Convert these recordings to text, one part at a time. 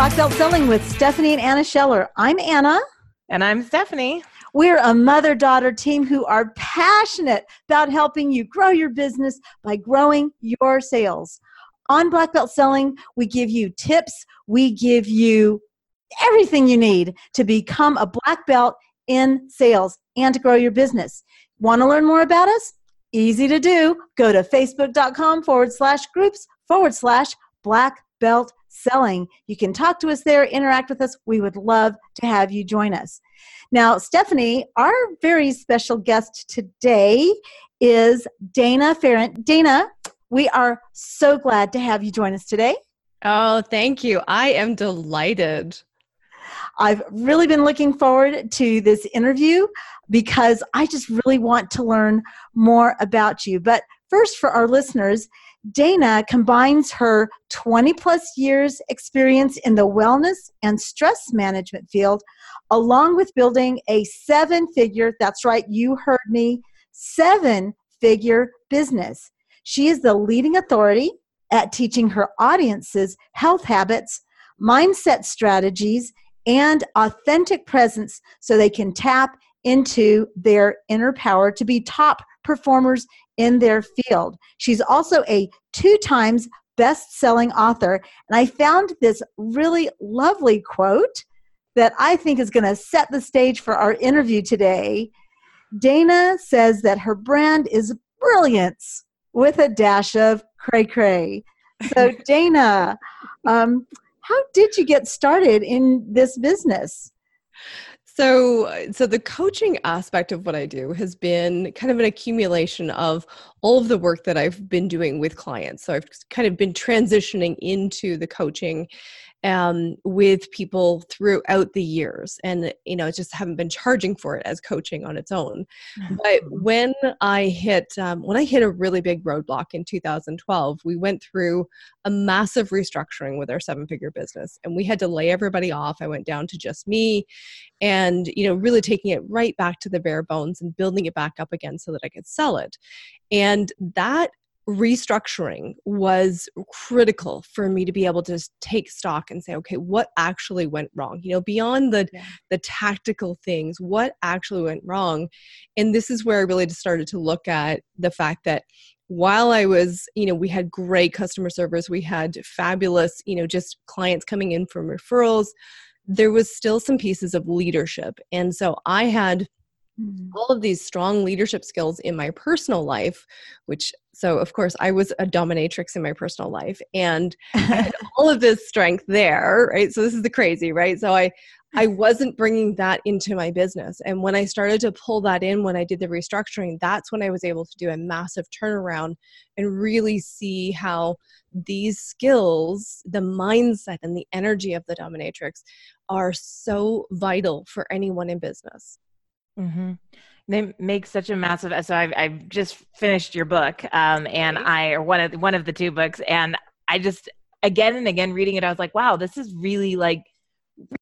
Black Belt Selling with Stephanie and Anna Scheller. I'm Anna. And I'm Stephanie. We're a mother daughter team who are passionate about helping you grow your business by growing your sales. On Black Belt Selling, we give you tips, we give you everything you need to become a black belt in sales and to grow your business. Want to learn more about us? Easy to do. Go to facebook.com forward slash groups forward slash black belt selling. You can talk to us there, interact with us. We would love to have you join us. Now, Stephanie, our very special guest today is Dana Pharant. Dana, we are so glad to have you join us today. Oh, thank you. I am delighted. I've really been looking forward to this interview because I just really want to learn more about you. But first, for our listeners, Dana combines her 20 plus years experience in the wellness and stress management field along with building a seven figure, that's right, you heard me, seven figure business. She is the leading authority at teaching her audiences health habits, mindset strategies, and authentic presence so they can tap into their inner power to be top performers in their field. She's also a two times best selling author. And I found this really lovely quote that I think is going to set the stage for our interview today. Dana says that her brand is brilliance with a dash of cray cray. So, Dana, um, how did you get started in this business? So, so the coaching aspect of what I do has been kind of an accumulation of all of the work that I've been doing with clients. So I've kind of been transitioning into the coaching um, with people throughout the years and you know just haven't been charging for it as coaching on its own. But mm-hmm. when i hit um, when i hit a really big roadblock in 2012 we went through a massive restructuring with our seven figure business and we had to lay everybody off. I went down to just me and you know really taking it right back to the bare bones and building it back up again so that i could sell it. And that restructuring was critical for me to be able to take stock and say okay what actually went wrong? You know beyond the yeah. the tactical things what actually went wrong? And this is where i really just started to look at the fact that while i was you know we had great customer service we had fabulous you know just clients coming in from referrals there was still some pieces of leadership. And so i had Mm-hmm. all of these strong leadership skills in my personal life which so of course i was a dominatrix in my personal life and all of this strength there right? So this is the crazy right? So i i wasn't bringing that into my business and when i started to pull that in when i did the restructuring that's when i was able to do a massive turnaround and really see how these skills the mindset and the energy of the dominatrix are so vital for anyone in business Mm-hmm. They make such a massive. So I've, I've just finished your book, um, and I or one of one of the two books, and I just again and again reading it, I was like, wow, this is really like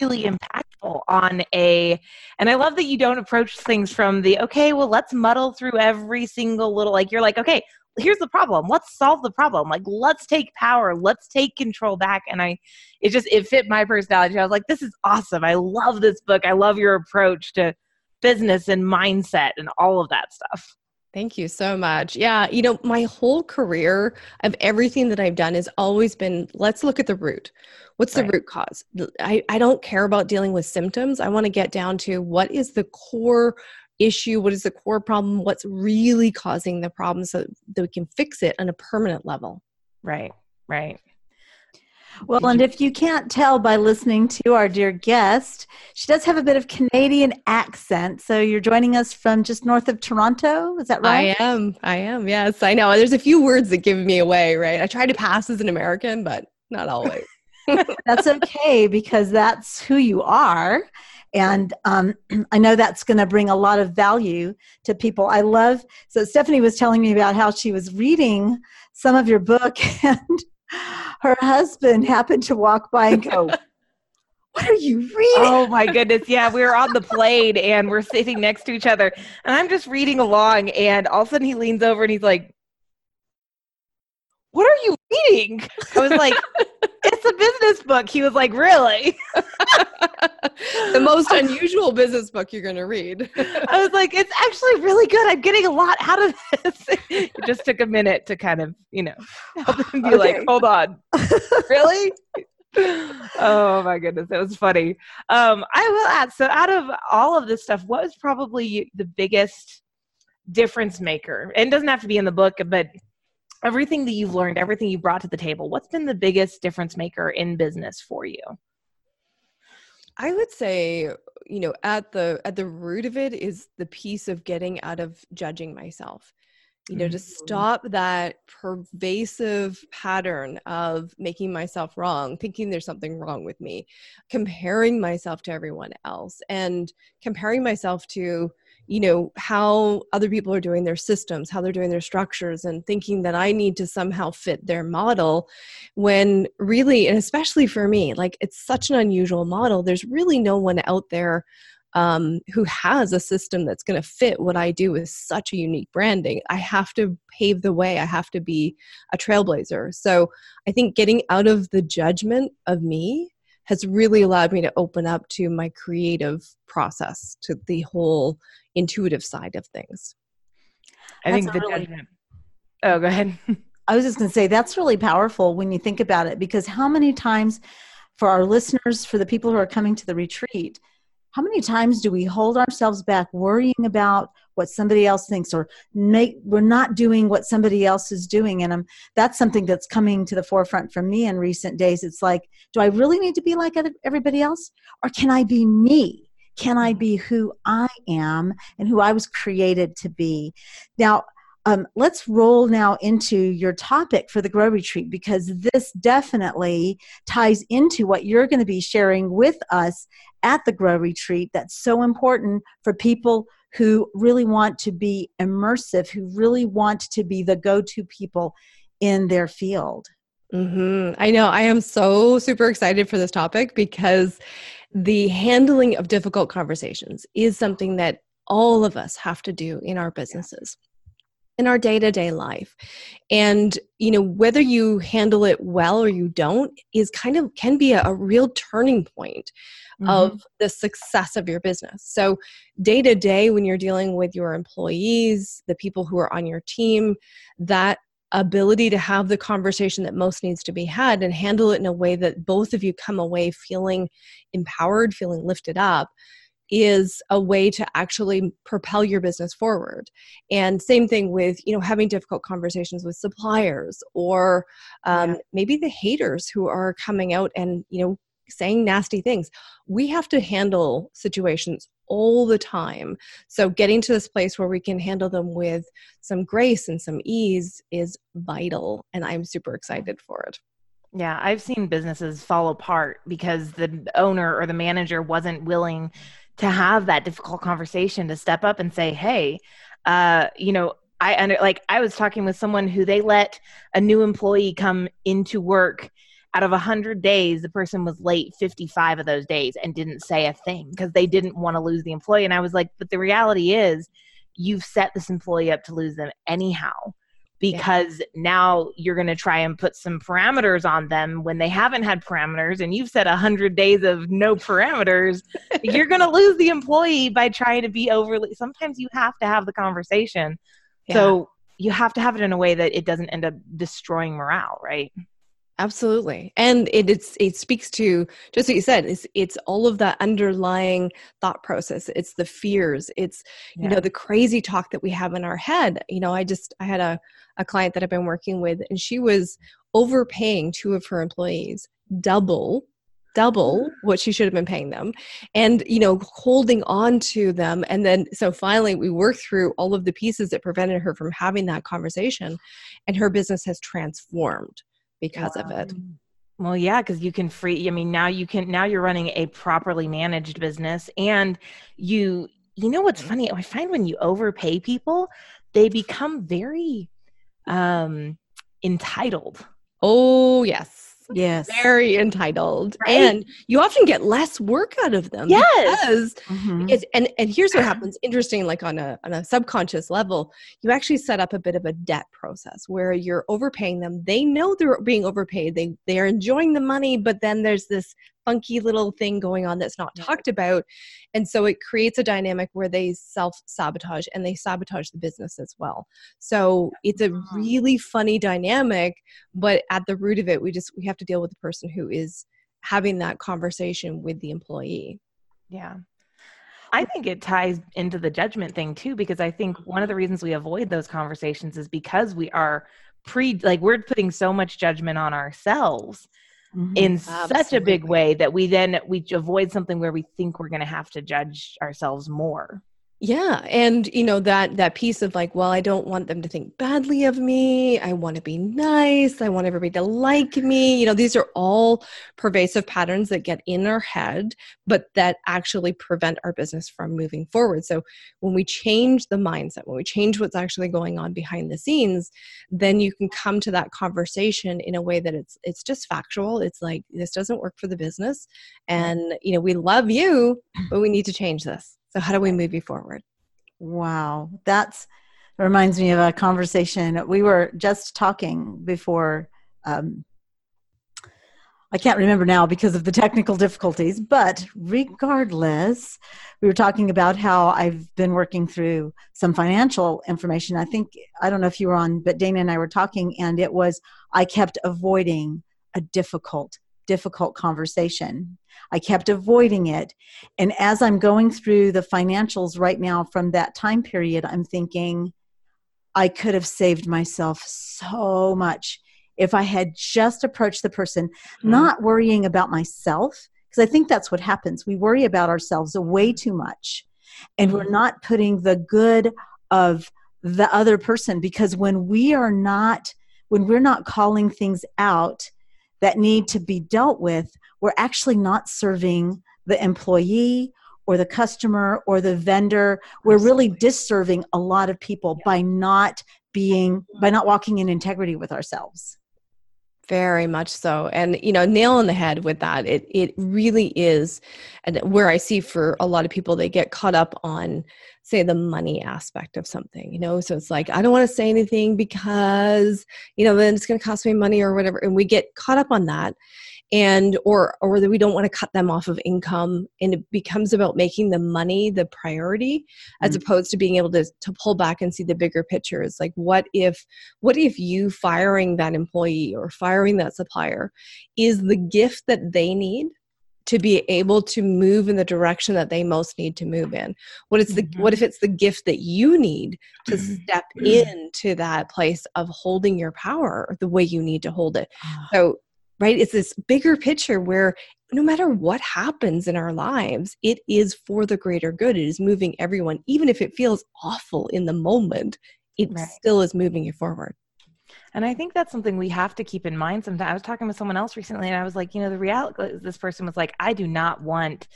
really impactful on a and i love that you don't approach things from the okay well let's muddle through every single little like you're like okay here's the problem. Let's solve the problem. Like let's take power. Let's take control back. And i it just it fit my personality. I was like this is awesome. I love this book. I love your approach to business and mindset and all of that stuff. Thank you so much. Yeah, you know, my whole career of everything that I've done has always been let's look at the root. What's the right. root cause? I, I don't care about dealing with symptoms. I want to get down to what is the core issue, what is the core problem, what's really causing the problem so that we can fix it on a permanent level. Right, right. Well, and if you can't tell by listening to our dear guest, she does have a bit of Canadian accent. So you're joining us from just north of Toronto. Is that right? I am. I am. Yes, I know. There's a few words that give me away, right? I try to pass as an American, but not always. that's okay because that's who you are. And um, I know that's going to bring a lot of value to people. I love, so Stephanie was telling me about how she was reading some of your book and her husband happened to walk by and go, What are you reading? Oh my goodness. Yeah, we were on the plane and we're sitting next to each other. And I'm just reading along, and all of a sudden he leans over and he's like, What are you reading? I was like, It's it's a business book. He was like, really? the most unusual business book you're going to read. I was like, it's actually really good. I'm getting a lot out of this. it just took a minute to kind of, you know, help him be okay. like, hold on. really? oh my goodness, that was funny. Um, I will ask. So, out of all of this stuff, what was probably the biggest difference maker? And it doesn't have to be in the book, but everything that you've learned, everything you brought to the table, what's been the biggest difference maker in business for you? I would say, you know, at the at the root of it is the piece of getting out of judging myself you know, to mm-hmm. stop that pervasive pattern of making myself wrong, thinking there's something wrong with me, comparing myself to everyone else, and comparing myself to, you know, how other people are doing their systems, how they're doing their structures, and thinking that I need to somehow fit their model when really, and especially for me, like it's such an unusual model, there's really no one out there um, who has a system that's going to fit what I do with such a unique branding. I have to pave the way. I have to be a trailblazer. So I think getting out of the judgment of me has really allowed me to open up to my creative process, to the whole intuitive side of things. I that's think the really, judgment. Oh, go ahead. I was just going to say that's really powerful when you think about it because how many times for our listeners, for the people who are coming to the retreat, how many times do we hold ourselves back worrying about what somebody else thinks or make we're not doing what somebody else is doing? And um, that's something that's coming to the forefront for me in recent days. It's like do i really need to be like everybody else? Or can i be me? Can i be who i am and who i was created to be? Now um, let's roll now into your topic for the Grow Retreat because this definitely ties into what you're going to be sharing with us at the Grow Retreat that's so important for people who really want to be immersive, who really want to be the go to people in their field. Mm-hmm. I know. I am so super excited for this topic because the handling of difficult conversations is something that all of us have to do in our businesses in our day-to-day life and you know whether you handle it well or you don't is kind of can be a, a real turning point mm-hmm. of the success of your business so day to day when you're dealing with your employees the people who are on your team that ability to have the conversation that most needs to be had and handle it in a way that both of you come away feeling empowered feeling lifted up is a way to actually propel your business forward. And same thing with you know having difficult conversations with suppliers or um, yeah. maybe the haters who are coming out and you know saying nasty things. We have to handle situations all the time. So getting to this place where we can handle them with some grace and some ease is vital and i'm super excited for it. Yeah, I've seen businesses fall apart because the owner or the manager wasn't willing to have that difficult conversation to step up and say hey uh, you know i under like i was talking with someone who they let a new employee come into work out of 100 days. The person was late 55 of those days and didn't say a thing because they didn't want to lose the employee. And i was like but the reality is you've set this employee up to lose them anyhow because yeah. now you're going to try and put some parameters on them when they haven't had parameters and you've set 100 days of no parameters you're going to lose the employee by trying to be overly sometimes you have to have the conversation yeah. so you have to have it in a way that it doesn't end up destroying morale right Absolutely. And it, it's it speaks to just what you said, it's it's all of that underlying thought process. It's the fears, it's yeah. you know, the crazy talk that we have in our head. You know, I just I had a, a client that I've been working with and she was overpaying two of her employees double double what she should have been paying them and you know holding on to them and then so finally we worked through all of the pieces that prevented her from having that conversation and her business has transformed because wow. of it. Well, yeah, because you can free. I mean, now you can. Now you're running a properly managed business, and you. You know what's funny? I find when you overpay people, they become very um entitled. Oh yes, Yes. very entitled Right. and you often get less work out of them Yes. because Mhm. it's, and and here's what happens interesting like on a on a subconscious level you actually set up a bit of a debt process where you're overpaying them they know they're being overpaid they they're enjoying the money but then there's this funky little thing going on that's not talked about and so it creates a dynamic where they self sabotage and they sabotage the business as well so it's a Mhm. really funny dynamic but at the root of it we just we have to deal with the person who is having that conversation with the employee Yeah. I think it ties into the judgment thing too, because I think one of the reasons we avoid those conversations is because we are pre, like, we're putting so much judgment on ourselves Mhm. in such a big way that we then we avoid something where we think we're going to have to judge ourselves more. Yeah, and you know that that piece of like, well, I don't want them to think badly of me. I want to be nice. I want everybody to like me. You know, these are all pervasive patterns that get in our head, but that actually prevent our business from moving forward. So when we change the mindset, when we change what's actually going on behind the scenes, then you can come to that conversation in a way that it's it's just factual. It's like this doesn't work for the business, mm-hmm. and you know we love you, but we need to change this. So how do we move you forward? Wow, that's that reminds me of a conversation we were just talking before. Um, I can't remember now because of the technical difficulties, but regardless, we were talking about how I've been working through some financial information. I think I don't know if you were on, but Dana and I were talking, and it was I kept avoiding a difficult, difficult conversation. I kept avoiding it. And as I'm going through the financials right now from that time period, I'm thinking I could have saved myself so much if I had just approached the person, mm-hmm. not worrying about myself. Because I think that's what happens. We worry about ourselves way too much. And we're mm-hmm. not putting the good of the other person. Because when we are not, when we're not calling things out that need to be dealt with, we're actually not serving the employee or the customer or the vendor. We're really disserving a lot of people by not being, by not walking in integrity with ourselves. Very much so. And you know, nail on the head with that. It it really is and where I see for a lot of people they get caught up on say the money aspect of something, you know. So it's like I don't want to say anything because, you know, then it's going to cost me money or whatever and we get caught up on that and or or that we don't want to cut them off of income and it becomes about making the money the priority as Mm. opposed to being able to to pull back and see the bigger picture. It's like what if what if you firing that employee or firing that supplier is the gift that they need to be able to move in the direction that they most need to move in? What is the mm-hmm. what if it's the gift that you need to mm-hmm. step mm. into that place of holding your power the way you need to hold it? Ah. So right? It's this bigger picture where no matter what happens in our lives it is for the greater good. It is moving everyone even if it feels awful in the moment it Right. still is moving you forward And I think that's something we have to keep in mind sometimes. I was talking with someone else recently and I was like, you know, the reality is this person was like, I do not want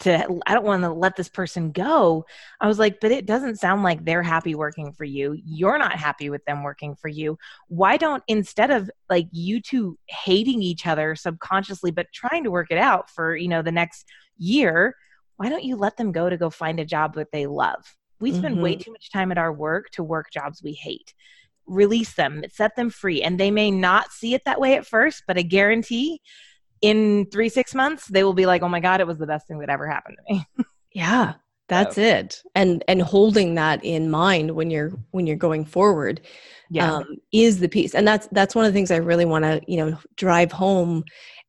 to, I don't want to let this person go. I was like, but it doesn't sound like they're happy working for you. You're not happy with them working for you. Why don't, instead of like you two hating each other subconsciously, but trying to work it out for, you know, the next year, why don't you let them go to go find a job that they love? We spend way mm-hmm. too much time at our work to work jobs we hate release them, set them free. And they may not see it that way at first, but I guarantee in three, six months, they will be like, oh my God, it was the best thing that ever happened to me. yeah that's it and and holding that in mind when you're when you're going forward Yeah. um, is the piece and that's that's one of the things i really want to you know drive home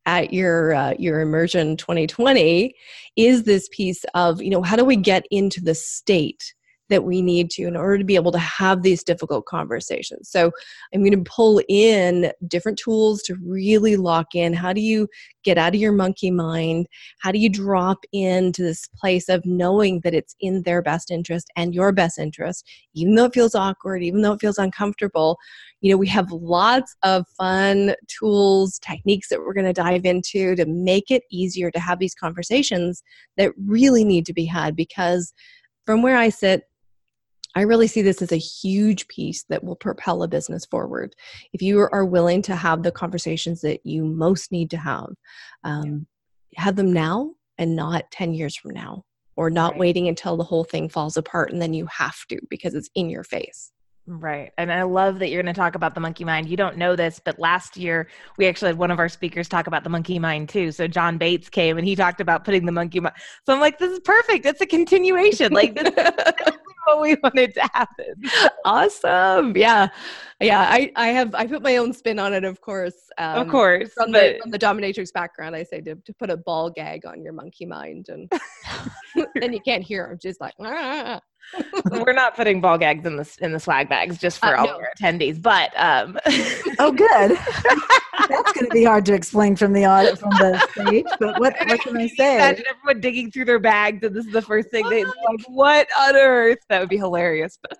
at your uh, your immersion 2020 is this piece of you know how do we get into the state that we need to in order to be able to have these difficult conversations. So i'm going to pull in different tools to really lock in. How do you get out of your monkey mind? How do you drop into this place of knowing that it's in their best interest and your best interest even though it feels awkward even though it feels uncomfortable? You know we have lots of fun tools techniques that we're going to dive into to make it easier to have these conversations that really need to be had because from where i sit I really see this as a huge piece that will propel a business forward. If you are willing to have the conversations that you most need to have, um, have them now and not 10 years from now, or not right. waiting until the whole thing falls apart and then you have to because it's in your face. Right. And I love that you're going to talk about the monkey mind. You don't know this, but last year we actually had one of our speakers talk about the monkey mind too. So John Bates came and he talked about putting the monkey mind. So I'm like, this is perfect. It's a continuation. Like, this is what we wanted to happen. Awesome. Yeah. Yeah. I, I have, I put my own spin on it, of course. Um, of course. From, but... the, from the dominatrix background, I say to, to put a ball gag on your monkey mind and then you can't hear them. Just like, ah. We're not putting ball gags in the in the swag bags just for uh, all no. our attendees, but um oh, good. That's going to be hard to explain from the audit from the stage. But what, what can I say? Imagine everyone digging through their bags, and this is the first thing they like. What on earth? That would be hilarious, but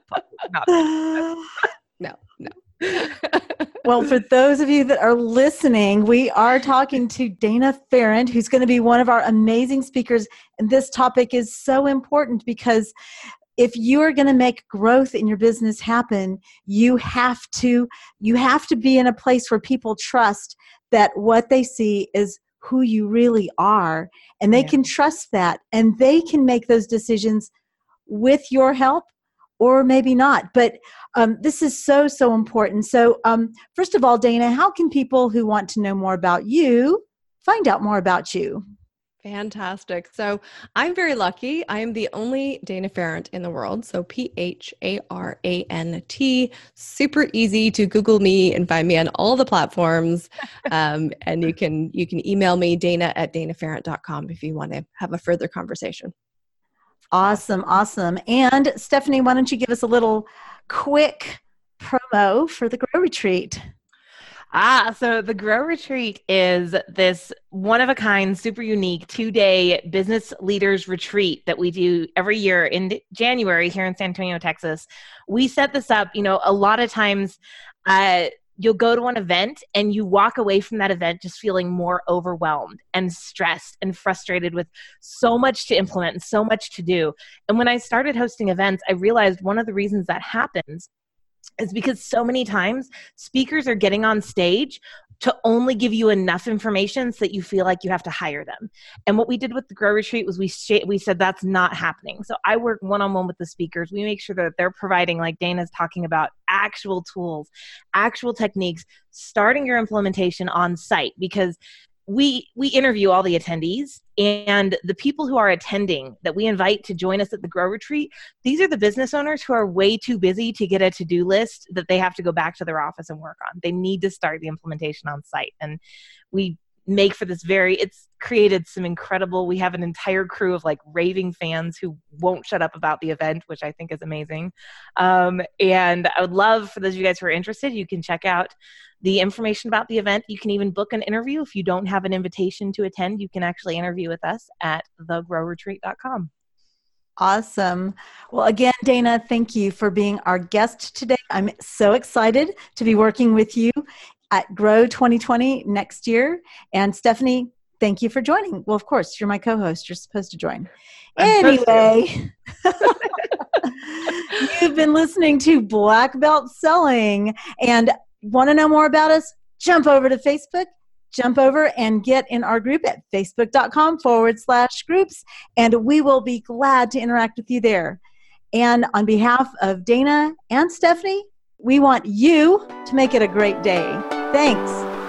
not. no, no. well, for those of you that are listening, we are talking to Dana Pharant, who's going to be one of our amazing speakers. And this topic is so important because if you are going to make growth in your business happen you have to you have to be in a place where people trust that what they see is who you really are and they yeah. can trust that and they can make those decisions with your help or maybe not. But um, this is so so important. So um, first of all dana how can people who want to know more about you find out more about you Fantastic. So I'm very lucky. I am the only Dana Pharant in the world. So P H A R A N T. Super easy to Google me and find me on all the platforms. Um, and you can you can email me Dana at danapharant.com if you want to have a further conversation. Awesome, awesome. And Stephanie, why don't you give us a little quick promo for the Grow Retreat? Ah, so the Grow Retreat is this one of a kind, super unique two day business leaders retreat that we do every year in January here in San Antonio, Texas. We set this up, you know, a lot of times. Uh, you'll go to an event and you walk away from that event just feeling more overwhelmed and stressed and frustrated with so much to implement and so much to do. And when I started hosting events, I realized one of the reasons that happens is because so many times speakers are getting on stage to only give you enough information so that you feel like you have to hire them. And what we did with the Grow Retreat was we sh- we said that's not happening. So I work one on one with the speakers. We make sure that they're providing, like Dana's talking about, actual tools, actual techniques, starting your implementation on site because we we interview all the attendees and the people who are attending that we invite to join us at the grow retreat these are the business owners who are way too busy to get a to-do list that they have to go back to their office and work on. They need to start the implementation on site. And we make for this very it's created some incredible we have an entire crew of like raving fans who won't shut up about the event which i think is amazing um, and i would love for those of you guys who are interested you can check out the information about the event. You can even book an interview. If you don't have an invitation to attend, you can actually interview with us at thegrowretreat.com. Awesome. Well, again, Dana, thank you for being our guest today. I'm so excited to be working with you at Grow 2020 next year. And Stephanie, thank you for joining. Well, of course, you're my co host. You're supposed to join. I'm anyway, you've been listening to Black Belt Selling. And want to know more about us? Jump over to Facebook, jump over and get in our group at facebook.com forward slash groups, and we will be glad to interact with you there. And on behalf of Dana and Stephanie, we want you to make it a great day. Thanks.